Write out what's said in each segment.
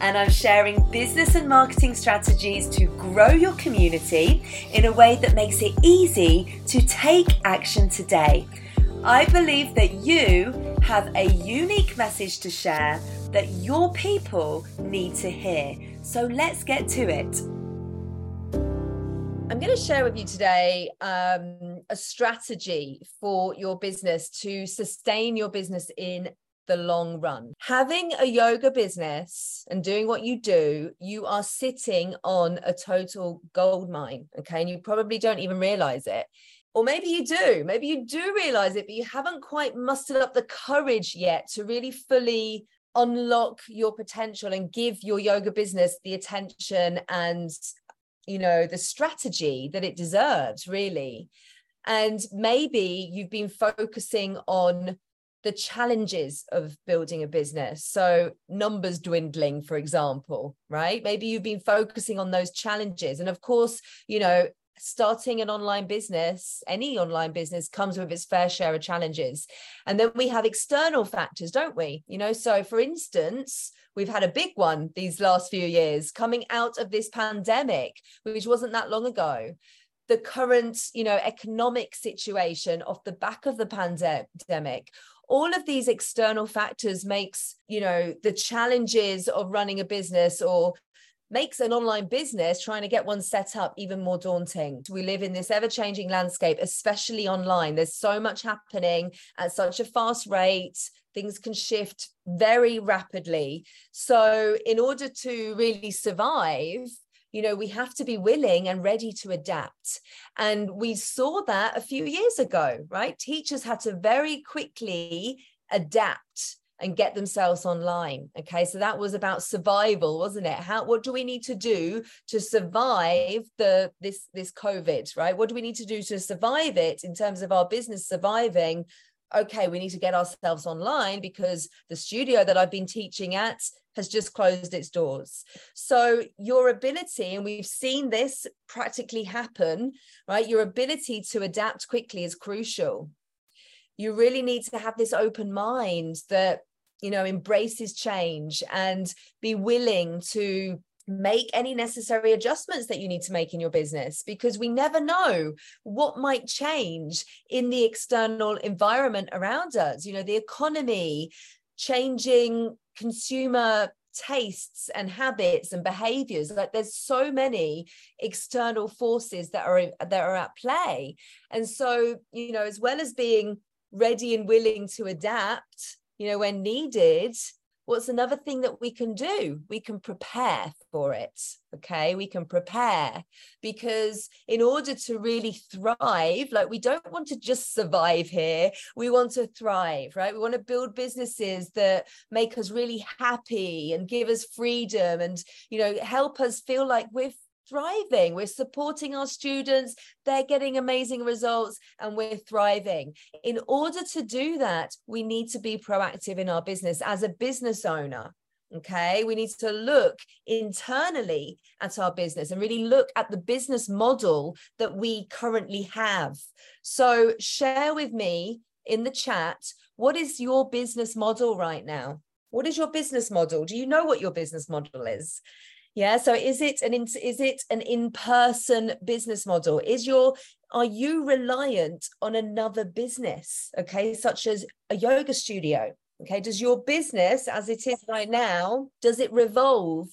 and I'm sharing business and marketing strategies to grow your community in a way that makes it easy to take action today. I believe that you have a unique message to share that your people need to hear. So let's get to it. I'm going to share with you today um, a strategy for your business to sustain your business in the long run. Having a yoga business and doing what you do, you are sitting on a total gold mine. Okay. And you probably don't even realize it. Or maybe you do, maybe you do realize it, but you haven't quite mustered up the courage yet to really fully unlock your potential and give your yoga business the attention and you know the strategy that it deserves really and maybe you've been focusing on the challenges of building a business. So, numbers dwindling, for example, right? Maybe you've been focusing on those challenges. And of course, you know, starting an online business, any online business comes with its fair share of challenges. And then we have external factors, don't we? You know, so for instance, we've had a big one these last few years coming out of this pandemic, which wasn't that long ago the current you know economic situation off the back of the pandemic all of these external factors makes you know the challenges of running a business or makes an online business trying to get one set up even more daunting. We live in this ever changing landscape, especially online. There's so much happening at such a fast rate. Things can shift very rapidly. So, in order to really survive, you know we have to be willing and ready to adapt. And we saw that a few years ago right? Teachers had to very quickly adapt and get themselves online okay? So that was about survival wasn't it? How what do we need to do to survive the this this covid right? What do we need to do to survive it in terms of our business surviving okay we need to get ourselves online because the studio that i've been teaching at has just closed its doors. So, your ability, and we've seen this practically happen, right? Your ability to adapt quickly is crucial. You really need to have this open mind that, you know, embraces change and be willing to make any necessary adjustments that you need to make in your business because we never know what might change in the external environment around us. You know the economy changing consumer tastes and habits and behaviors. Like there's so many external forces that are that are at play. And so you know as well as being ready and willing to adapt you know when needed what's another thing that we can do? We can prepare for it. Okay. We can prepare because in order to really thrive, like we don't want to just survive here, we want to thrive, right? We want to build businesses that make us really happy and give us freedom and, you know, help us feel like we're thriving. We're supporting our students, they're getting amazing results, and we're thriving. In order to do that, we need to be proactive in our business as a business owner. Okay, we need to look internally at our business and really look at the business model that we currently have. So, share with me in the chat what is your business model right now? What is your business model? Do you know what your business model is? Yeah so is it an is it an in-person business model? Is your are you reliant on another business okay such as a yoga studio? Okay does your business as it is right now does it revolve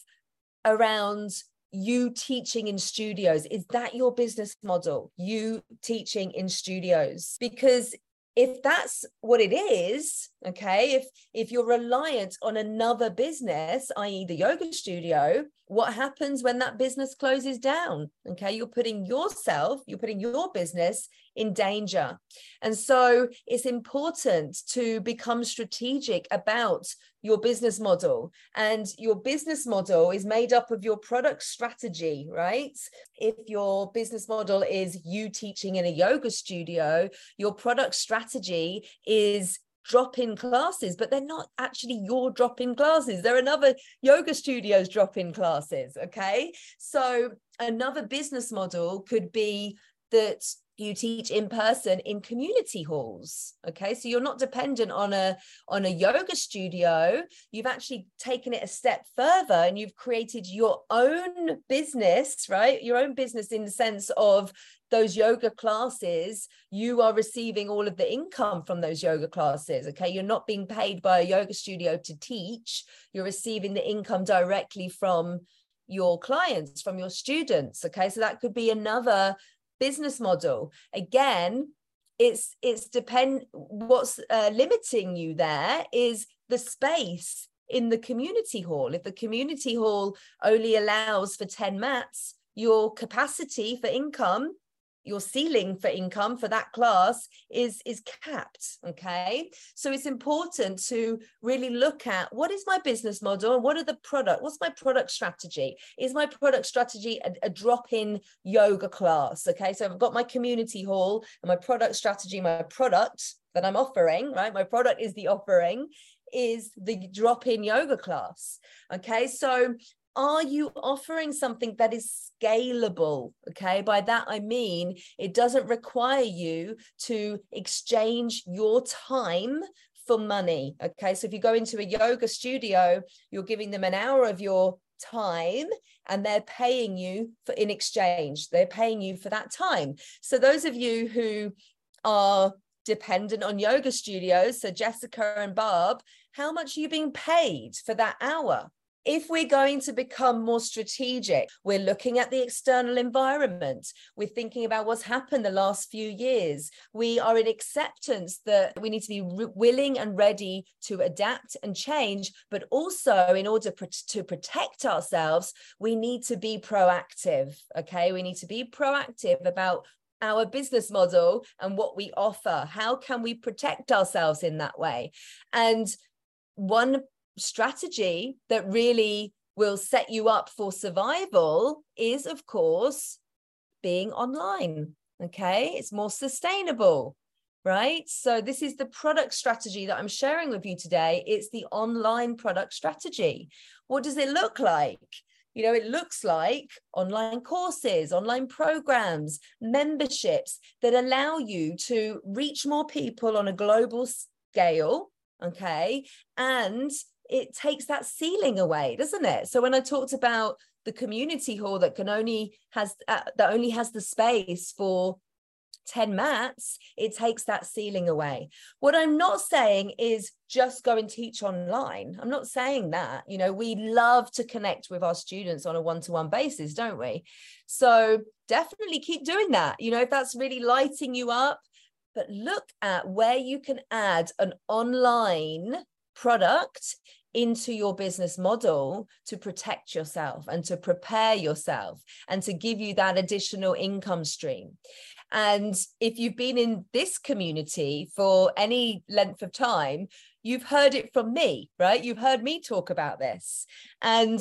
around you teaching in studios? Is that your business model you teaching in studios? Because if that's what it is okay if if you're reliant on another business i.e the yoga studio what happens when that business closes down okay you're putting yourself you're putting your business in danger and so it's important to become strategic about your business model. And your business model is made up of your product strategy, right? If your business model is you teaching in a yoga studio, your product strategy is drop in classes, but they're not actually your drop in classes. They're another yoga studios drop in classes. Okay. So another business model could be that you teach in person in community halls okay so you're not dependent on a on a yoga studio you've actually taken it a step further and you've created your own business right your own business in the sense of those yoga classes you are receiving all of the income from those yoga classes okay? You're not being paid by a yoga studio to teach. You're receiving the income directly from your clients from your students okay? So that could be another business model. Again it's it's depend what's uh, limiting you there is the space in the community hall. If the community hall only allows for 10 mats your capacity for income your ceiling for income for that class is is capped okay? So it's important to really look at what is my business model and what are the product what's my product strategy? Is my product strategy a, a drop-in yoga class okay? So i've got my community hall and my product strategy my product that i'm offering right my product is the offering is the drop-in yoga class okay? So are you offering something that is scalable? Okay, by that I mean it doesn't require you to exchange your time for money. Okay, so if you go into a yoga studio, you're giving them an hour of your time and they're paying you for in exchange they're paying you for that time so those of you who are dependent on yoga studios so jessica and barb how much are you being paid for that hour if we're going to become more strategic, we're looking at the external environment. We're thinking about what's happened the last few years. We are in acceptance that we need to be re- willing and ready to adapt and change, but also in order pr- to protect ourselves, we need to be proactive. Okay. We need to be proactive about our business model and what we offer. How can we protect ourselves in that way? And one strategy that really will set you up for survival is, of course, being online. Okay, it's more sustainable, right? So, this is the product strategy that I'm sharing with you today. It's the online product strategy. What does it look like? You know, it looks like online courses, online programs, memberships that allow you to reach more people on a global scale. Okay. And it takes that ceiling away doesn't it? So when i talked about the community hall that can only has uh, that only has the space for 10 mats it takes that ceiling away. What i'm not saying is just go and teach online. I'm not saying that. You know we love to connect with our students on a one-to-one basis don't we? So definitely keep doing that. You know if that's really lighting you up but look at where you can add an online product into your business model to protect yourself and to prepare yourself and to give you that additional income stream. And if you've been in this community for any length of time, you've heard it from me, right? You've heard me talk about this. And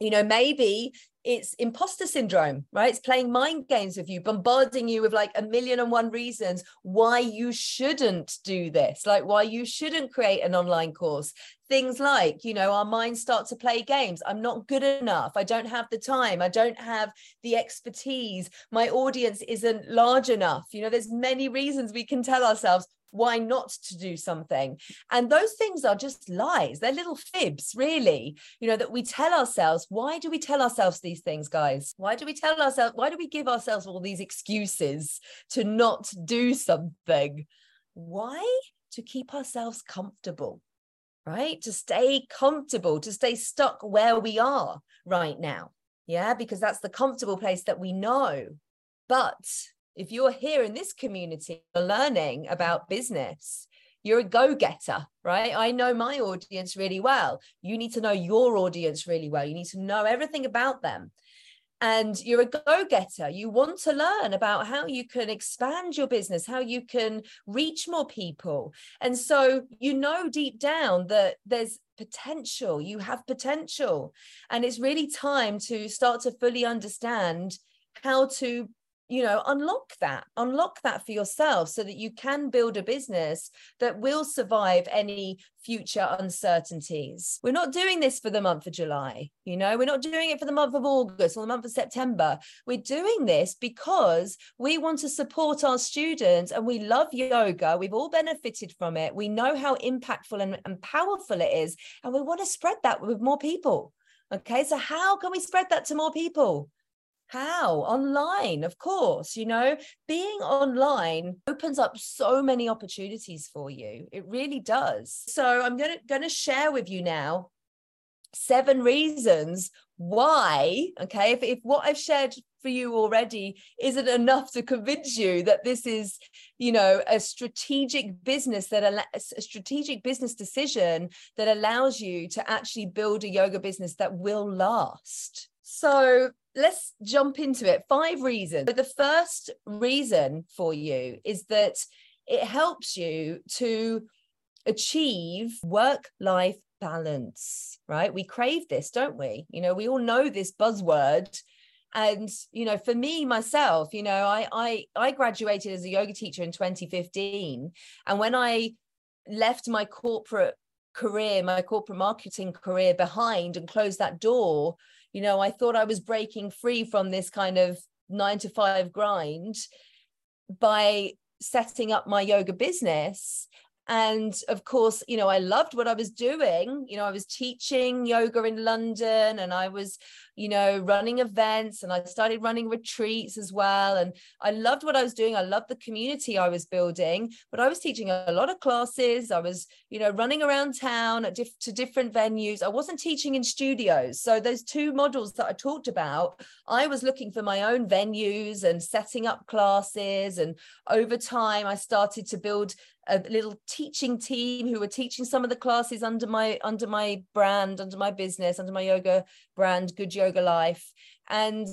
you know, maybe it's imposter syndrome, right? It's playing mind games with you, bombarding you with like a million and one reasons why you shouldn't do this, like why you shouldn't create an online course. Things like, you know, our minds start to play games. I'm not good enough. I don't have the time. I don't have the expertise. My audience isn't large enough. You know, there's many reasons we can tell ourselves why not to do something? And those things are just lies. They're little fibs really you know that we tell ourselves why do we tell ourselves these things guys? Why do we tell ourselves why do we give ourselves all these excuses to not do something? Why? To keep ourselves comfortable right? To stay comfortable to stay stuck where we are right now. Yeah because that's the comfortable place that we know. But if you're here in this community learning about business, you're a go getter, right? I know my audience really well. You need to know your audience really well. You need to know everything about them. and you're a go getter. You want to learn about how you can expand your business, how you can reach more people. And so you know deep down that there's potential, you have potential. And it's really time to start to fully understand how to you know unlock that unlock that for yourself so that you can build a business that will survive any future uncertainties. We're not doing this for the month of july you know we're not doing it for the month of august or the month of september. We're doing this because we want to support our students and we love yoga. We've all benefited from it. We know how impactful and, and powerful it is and we want to spread that with more people. Okay so how can we spread that to more people how? Online, of course. You know, being online opens up so many opportunities for you. It really does. So I'm going to going to share with you now seven reasons why, okay, if, if what I've shared for you already isn't enough to convince you that this is you know a strategic business that a strategic business decision that allows you to actually build a yoga business that will last so let's jump into it. Five reasons. But the first reason for you is that it helps you to achieve work life balance, right? We crave this, don't we? You know, we all know this buzzword. And you know, for me myself, you know, I I I graduated as a yoga teacher in 2015, and when I left my corporate career, my corporate marketing career behind and closed that door, you know i thought i was breaking free from this kind of nine to five grind by setting up my yoga business and of course you know i loved what i was doing. You know i was teaching yoga in london and i was you know running events and i started running retreats as well. And i loved what i was doing. I loved the community i was building but i was teaching a lot of classes. I was you know running around town at diff- to different venues. I wasn't teaching in studios. So those two models that i talked about i was looking for my own venues and setting up classes. And over time i started to build a little teaching team who were teaching some of the classes under my under my brand under my business under my yoga brand good yoga life. And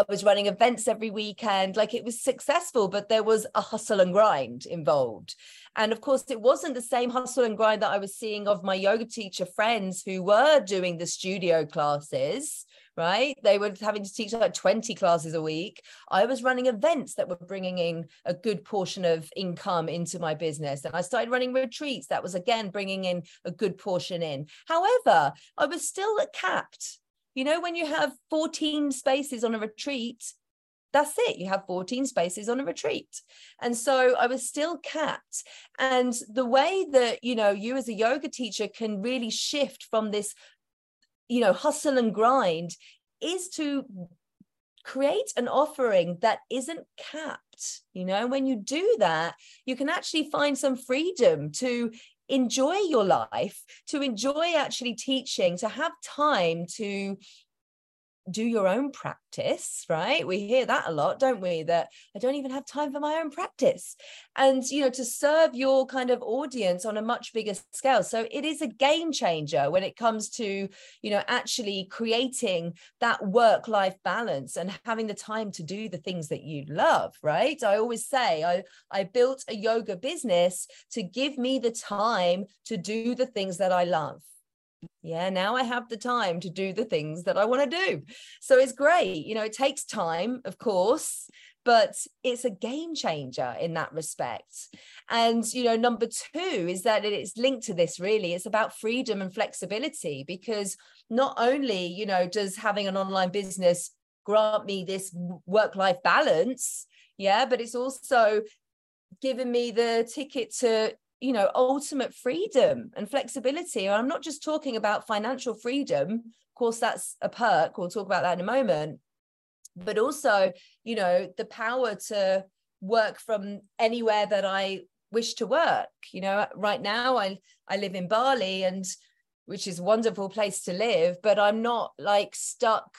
I was running events every weekend. Like it was successful, but there was a hustle and grind involved. And of course, it wasn't the same hustle and grind that I was seeing of my yoga teacher friends who were doing the studio classes right? They were having to teach like 20 classes a week. I was running events that were bringing in a good portion of income into my business. And I started running retreats that was again bringing in a good portion in. However, I was still capped. You know, when you have 14 spaces on a retreat, that's it. You have 14 spaces on a retreat. And so i was still capped. And the way that you know you as a yoga teacher can really shift from this you know hustle and grind is to create an offering that isn't capped. You know when you do that you can actually find some freedom to enjoy your life to enjoy actually teaching to have time to do your own practice right? We hear that a lot don't we? That i don't even have time for my own practice. And you know to serve your kind of audience on a much bigger scale. So it is a game changer when it comes to you know actually creating that work life balance and having the time to do the things that you love right? I always say i i built a yoga business to give me the time to do the things that i love yeah now i have the time to do the things that i want to do. So it's great you know it takes time of course but it's a game changer in that respect. And you know number two is that it's linked to this really. It's about freedom and flexibility because not only you know does having an online business grant me this work life balance yeah but it's also given me the ticket to you know ultimate freedom and flexibility. I'm not just talking about financial freedom. Of course that's a perk. We'll talk about that in a moment. But also you know the power to work from anywhere that i wish to work. You know right now i i live in bali and which is a wonderful place to live but i'm not like stuck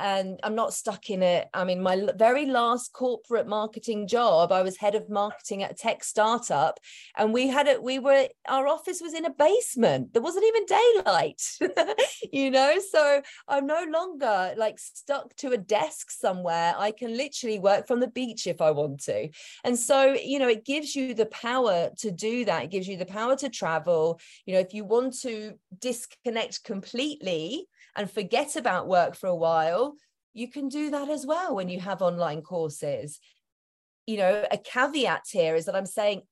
and I'm not stuck in it. I mean, my very last corporate marketing job, I was head of marketing at a tech startup, and we had it. We were our office was in a basement. There wasn't even daylight, you know. So I'm no longer like stuck to a desk somewhere. I can literally work from the beach if I want to, and so you know, it gives you the power to do that. It gives you the power to travel. You know, if you want to disconnect completely and forget about work for a while, you can do that as well when you have online courses. You know, a caveat here is that I'm saying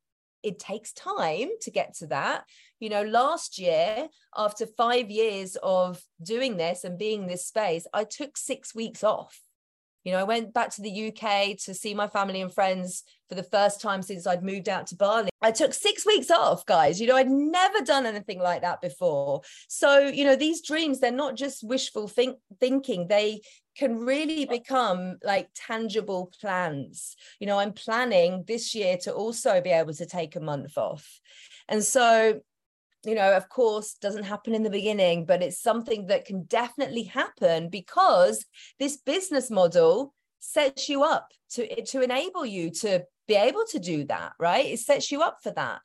it takes time to get to that. You know, last year, after five years of doing this and being this space, I took six weeks off. You know, I went back to the UK to see my family and friends for the first time since I'd moved out to Bali. I took six weeks off, guys. You know, I'd never done anything like that before. So, you know, these dreams, they're not just wishful think- thinking, they can really become like tangible plans. You know, I'm planning this year to also be able to take a month off. And so, you know, of course, doesn't happen in the beginning, but it's something that can definitely happen because this business model sets you up to to enable you to be able to do that, right? It sets you up for that.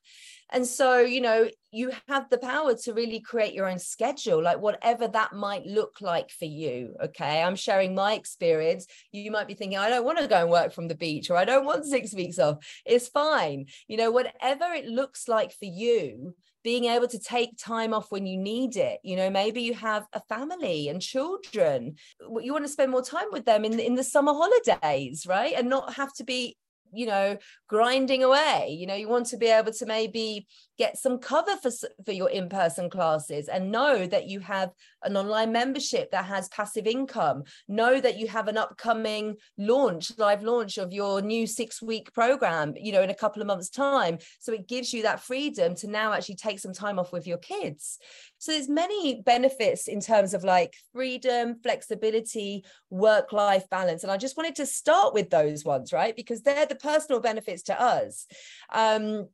And so, you know, you have the power to really create your own schedule, like whatever that might look like for you. Okay. I'm sharing my experience. You might be thinking, I don't want to go and work from the beach or I don't want six weeks off. It's fine. You know, whatever it looks like for you, being able to take time off when you need it you know maybe you have a family and children. You want to spend more time with them in, in the summer holidays right? And not have to be you know grinding away you know you want to be able to maybe get some cover for for your in-person classes and know that you have an online membership that has passive income. Know that you have an upcoming launch live launch of your new 6 week program you know in a couple of months time. So it gives you that freedom to now actually take some time off with your kids. So there's many benefits in terms of like freedom flexibility work life balance. And i just wanted to start with those ones right? Because they're the personal benefits to us. Um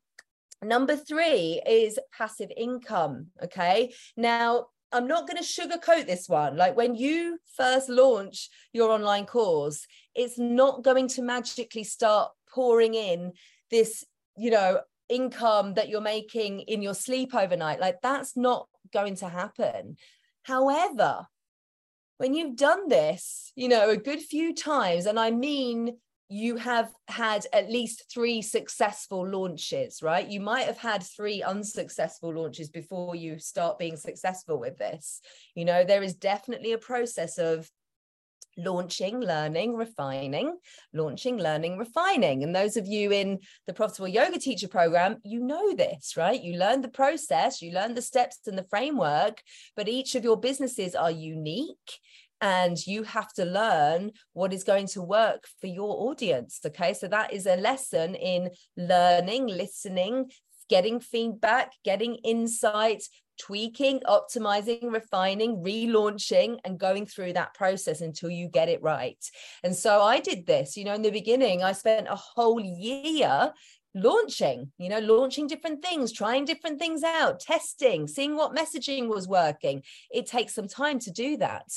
Number three is passive income. Okay. Now, I'm not going to sugarcoat this one. Like when you first launch your online course, it's not going to magically start pouring in this, you know, income that you're making in your sleep overnight. Like that's not going to happen. However, when you've done this, you know, a good few times, and I mean you have had at least three successful launches, right? You might have had three unsuccessful launches before you start being successful with this. You know, there is definitely a process of launching, learning, refining, launching, learning, refining. And those of you in the Profitable Yoga Teacher Program, you know this, right? You learn the process, you learn the steps and the framework, but each of your businesses are unique and you have to learn what is going to work for your audience okay? So that is a lesson in learning listening getting feedback getting insight tweaking optimizing refining relaunching and going through that process until you get it right. And so i did this you know in the beginning i spent a whole year launching you know launching different things trying different things out testing seeing what messaging was working. It takes some time to do that.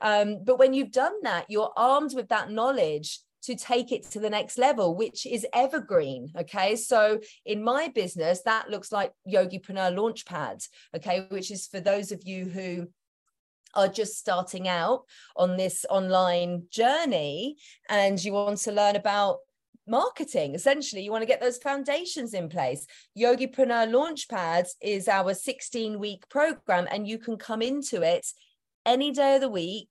Um, but when you've done that you're armed with that knowledge to take it to the next level which is evergreen okay? So in my business that looks like yogipreneur launchpad okay? Which is for those of you who are just starting out on this online journey and you want to learn about marketing. Essentially, you want to get those foundations in place. Yogipreneur Launchpad is our 16 week program, and you can come into it any day of the week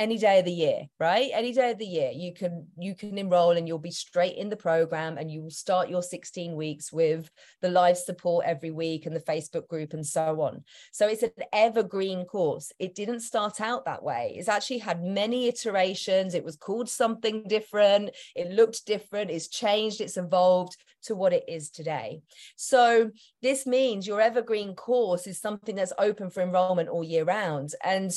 any day of the year right? Any day of the year you can you can enroll and you'll be straight in the program and you will start your 16 weeks with the live support every week and the facebook group and so on. So it's an evergreen course. It didn't start out that way. It's actually had many iterations. It was called something different. It looked different. It's changed. It's evolved to what it is today. So this means your evergreen course is something that's open for enrollment all year round. And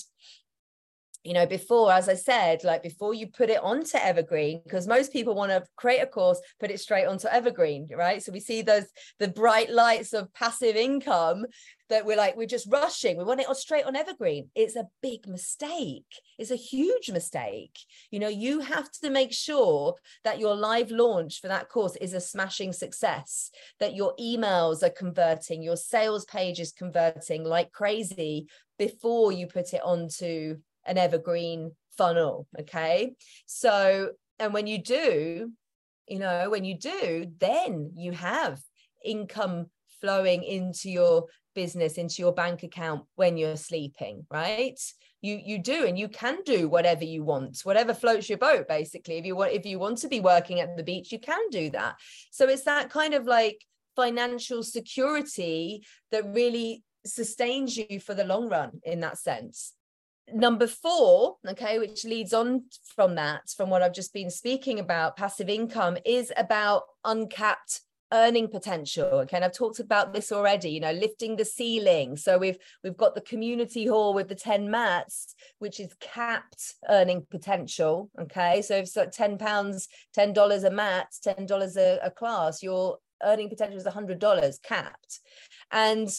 you know before as i said like before you put it onto evergreen because most people want to create a course put it straight onto evergreen right? So we see those the bright lights of passive income that we're like we're just rushing. We want it straight on evergreen. It's a big mistake. It's a huge mistake. You know you have to make sure that your live launch for that course is a smashing success that your emails are converting your sales page is converting like crazy before you put it onto an evergreen funnel. Okay. So, and when you do, you know, when you do, then you have income flowing into your business into your bank account when you're sleeping right you you do and you can do whatever you want whatever floats your boat basically if you want if you want to be working at the beach you can do that so it's that kind of like financial security that really sustains you for the long run in that sense number four okay which leads on from that from what i've just been speaking about passive income is about uncapped earning potential okay? And i've talked about this already you know lifting the ceiling. So we've we've got the community hall with the 10 mats which is capped earning potential okay? So if it's 10 pounds 10 dollars a mat 10 dollars a class your earning potential is 100 dollars capped. And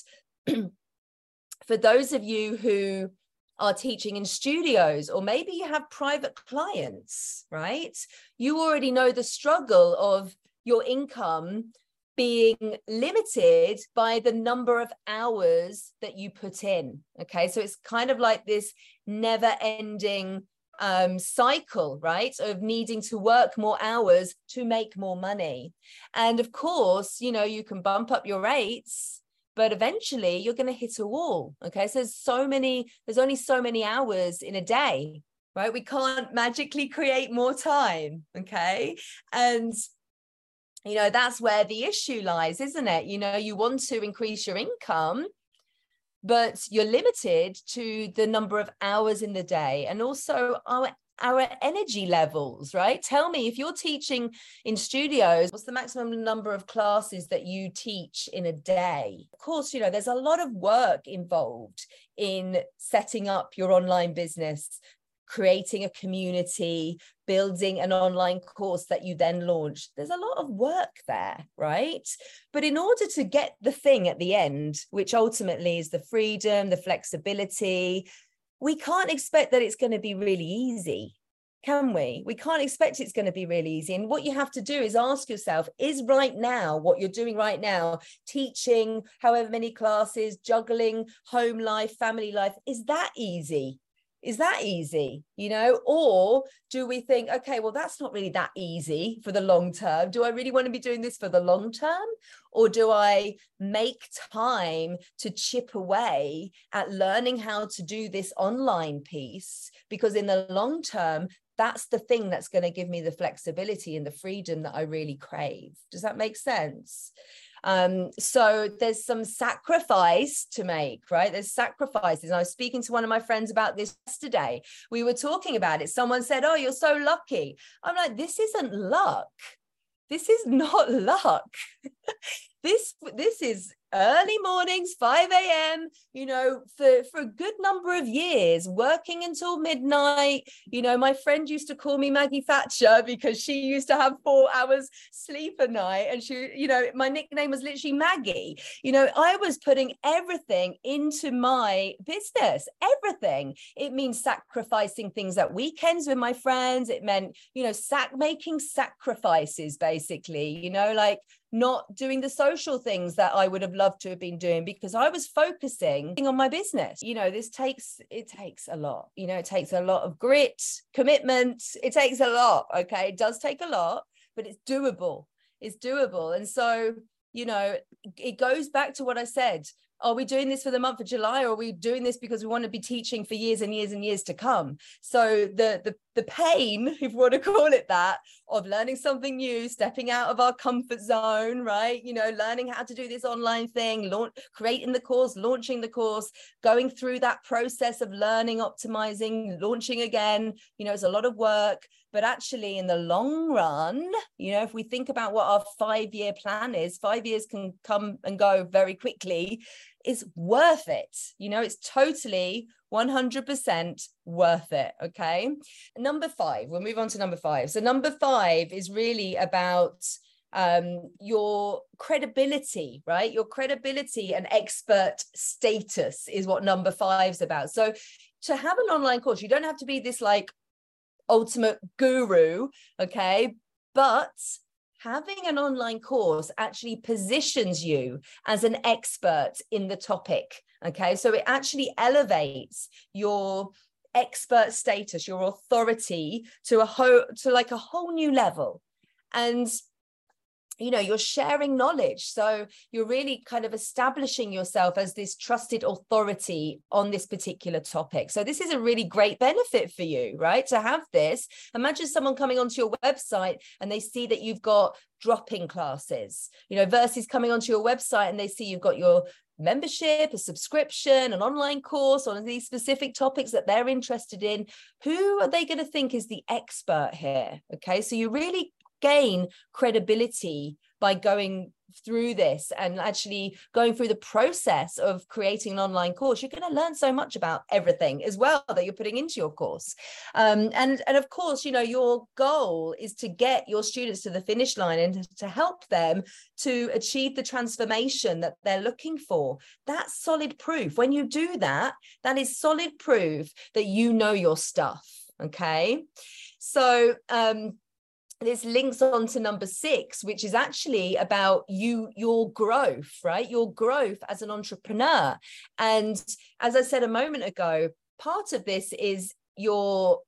for those of you who are teaching in studios, or maybe you have private clients, right? You already know the struggle of your income being limited by the number of hours that you put in. Okay. So it's kind of like this never ending um, cycle, right, of needing to work more hours to make more money. And of course, you know, you can bump up your rates but eventually you're going to hit a wall okay? So there's so many there's only so many hours in a day right? We can't magically create more time okay? And you know that's where the issue lies isn't it? You know you want to increase your income but you're limited to the number of hours in the day. And also our our energy levels, right? Tell me if you're teaching in studios, what's the maximum number of classes that you teach in a day? Of course, you know, there's a lot of work involved in setting up your online business, creating a community, building an online course that you then launch. There's a lot of work there, right? But in order to get the thing at the end, which ultimately is the freedom, the flexibility, we can't expect that it's going to be really easy can we? We can't expect it's going to be really easy. And what you have to do is ask yourself is right now, what you're doing right now, teaching however many classes, juggling home life, family life, is that easy? Is that easy you know? Or do we think okay well that's not really that easy for the long term. Do i really want to be doing this for the long term? Or do i make time to chip away at learning how to do this online piece? Because in the long term that's the thing that's going to give me the flexibility and the freedom that i really crave. Does that make sense um, so there's some sacrifice to make, right? There's sacrifices. And I was speaking to one of my friends about this yesterday. We were talking about it. Someone said, Oh, you're so lucky. I'm like, this isn't luck. This is not luck. this this is early mornings 5 a.m you know for for a good number of years working until midnight. You know my friend used to call me maggie thatcher because she used to have four hours sleep a night and she you know my nickname was literally maggie. You know i was putting everything into my business everything. It means sacrificing things at weekends with my friends. It meant you know making sacrifices basically you know like not doing the social things that I would have loved to have been doing because I was focusing on my business. You know, this takes it takes a lot. You know, it takes a lot of grit, commitment. It takes a lot. Okay, it does take a lot, but it's doable. It's doable. And so, you know, it goes back to what I said are we doing this for the month of July or are we doing this because we want to be teaching for years and years and years to come? So the the the pain, if we want to call it that, of learning something new, stepping out of our comfort zone, right? You know, learning how to do this online thing, launch, creating the course, launching the course, going through that process of learning, optimizing, launching again. You know, it's a lot of work. but actually in the long run you know if we think about what our five year plan is five years can come and go very quickly is worth it you know it's totally 100% worth it okay number five we'll move on to number five so number five is really about um, your credibility, right? Your credibility and expert status is what number five's about. So to have an online course, you don't have to be this like ultimate guru, okay? But having an online course actually positions you as an expert in the topic, okay? So it actually elevates your expert status, your authority to a whole to like a whole new level. And you know you're sharing knowledge. So you're really kind of establishing yourself as this trusted authority on this particular topic. So this is a really great benefit for you right to have this. Imagine someone coming onto your website and they see that you've got drop-in classes you know versus coming onto your website and they see you've got your membership, a subscription, an online course on these specific topics that they're interested in, who are they going to think is the expert here? Okay, so you really gain credibility by going through this and actually going through the process of creating an online course you're going to learn so much about everything as well that you're putting into your course. Um, and and of course you know your goal is to get your students to the finish line and to help them to achieve the transformation that they're looking for. That's solid proof. When you do that that is solid proof that you know your stuff okay? So um this links on to number six which is actually about you your growth right? Your growth as an entrepreneur. And as i said a moment ago part of this is your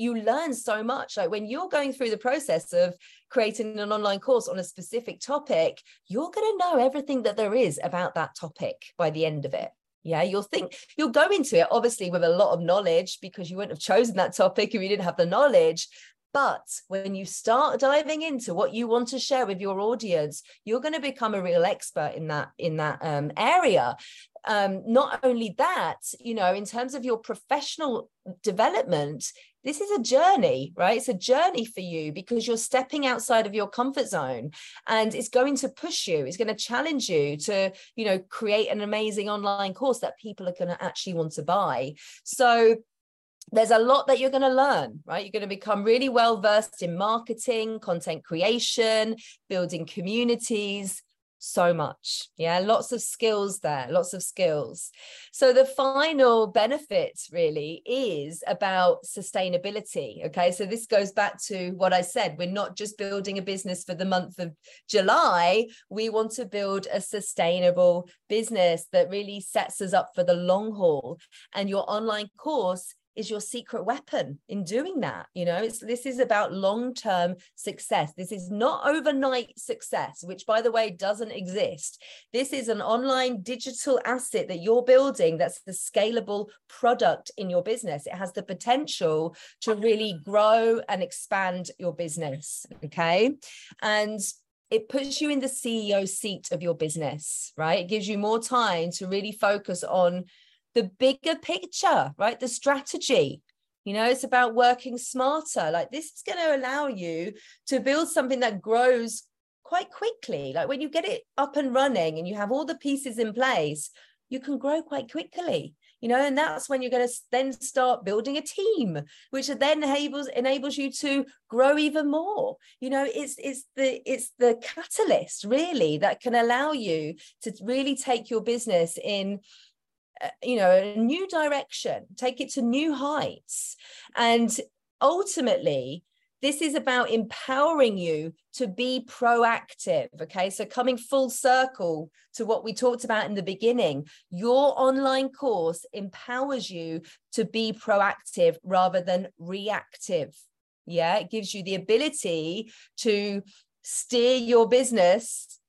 you learn so much. Like when you're going through the process of creating an online course on a specific topic you're going to know everything that there is about that topic by the end of it. Yeah, you'll think you'll go into it obviously with a lot of knowledge because you wouldn't have chosen that topic if you didn't have the knowledge. But when you start diving into what you want to share with your audience, you're going to become a real expert in that in that um, area. Um, not only that, you know, in terms of your professional development, this is a journey, right? It's a journey for you because you're stepping outside of your comfort zone and it's going to push you, it's going to challenge you to, you know, create an amazing online course that people are going to actually want to buy. So there's a lot that you're going to learn, right? You're going to become really well versed in marketing, content creation, building communities, so much. Yeah, lots of skills there, lots of skills. So the final benefit really is about sustainability. Okay, so this goes back to what I said. We're not just building a business for the month of July, we want to build a sustainable business that really sets us up for the long haul. And your online course is your secret weapon in doing that you know? It's this is about long-term success. This is not overnight success which by the way doesn't exist. This is an online digital asset that you're building that's the scalable product in your business. It has the potential to really grow and expand your business okay? And it puts you in the CEO seat of your business, right? It gives you more time to really focus on the bigger picture, right? The strategy. You know, it's about working smarter. Like this is going to allow you to build something that grows quite quickly. Like when you get it up and running and you have all the pieces in place, you can grow quite quickly you know and that's when you're going to then start building a team which then enables enables you to grow even more you know it's it's the it's the catalyst really that can allow you to really take your business in Uh, you know a new direction take it to new heights. And ultimately this is about empowering you to be proactive okay? So coming full circle to what we talked about in the beginning your online course empowers you to be proactive rather than reactive yeah? It gives you the ability to steer your business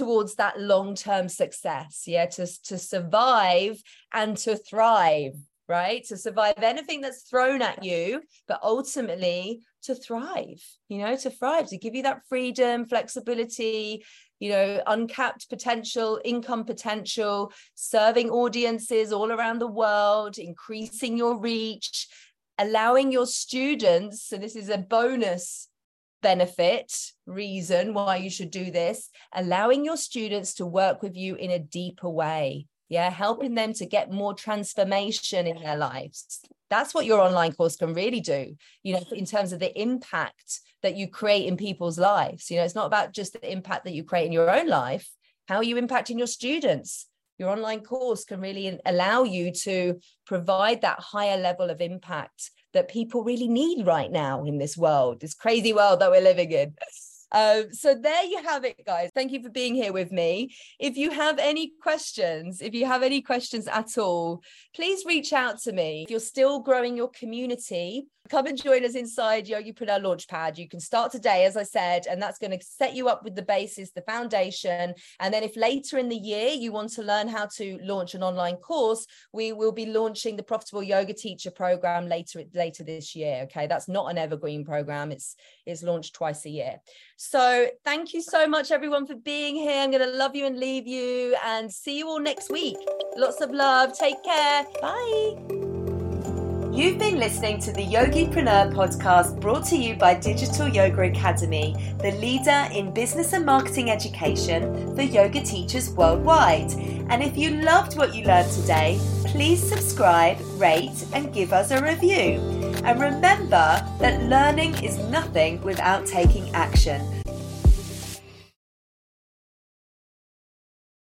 towards that long-term success yeah to, to survive and to thrive right? To survive anything that's thrown at you but ultimately to thrive you know to thrive to give you that freedom flexibility you know uncapped potential income potential serving audiences all around the world increasing your reach allowing your students, so this is a bonus benefit reason why you should do this, allowing your students to work with you in a deeper way. Yeah, helping them to get more transformation in their lives. That's what your online course can really do, you know, in terms of the impact that you create in people's lives. You know, it's not about just the impact that you create in your own life, how are you impacting your students? Your online course can really allow you to provide that higher level of impact that people really need right now in this world, this crazy world that we're living in. Um, so there you have it, guys. Thank you for being here with me. If you have any questions, if you have any questions at all, please reach out to me. If you're still growing your community, come and join us inside Yogipreneur Launchpad. You can start today, as I said, and that's going to set you up with the basis, the foundation. And then if later in the year you want to learn how to launch an online course, we will be launching the Profitable Yoga Teacher program later later this year. Okay, that's not an evergreen program. It's it's launched twice a year. So thank you so much, everyone, for being here. I'm going to love you and leave you, and see you all next week. Lots of love. Take care. Bye. You've been listening to the Yogipreneur podcast brought to you by Digital Yoga Academy, the leader in business and marketing education for yoga teachers worldwide. And if you loved what you learned today, please subscribe, rate, and give us a review. And remember that learning is nothing without taking action.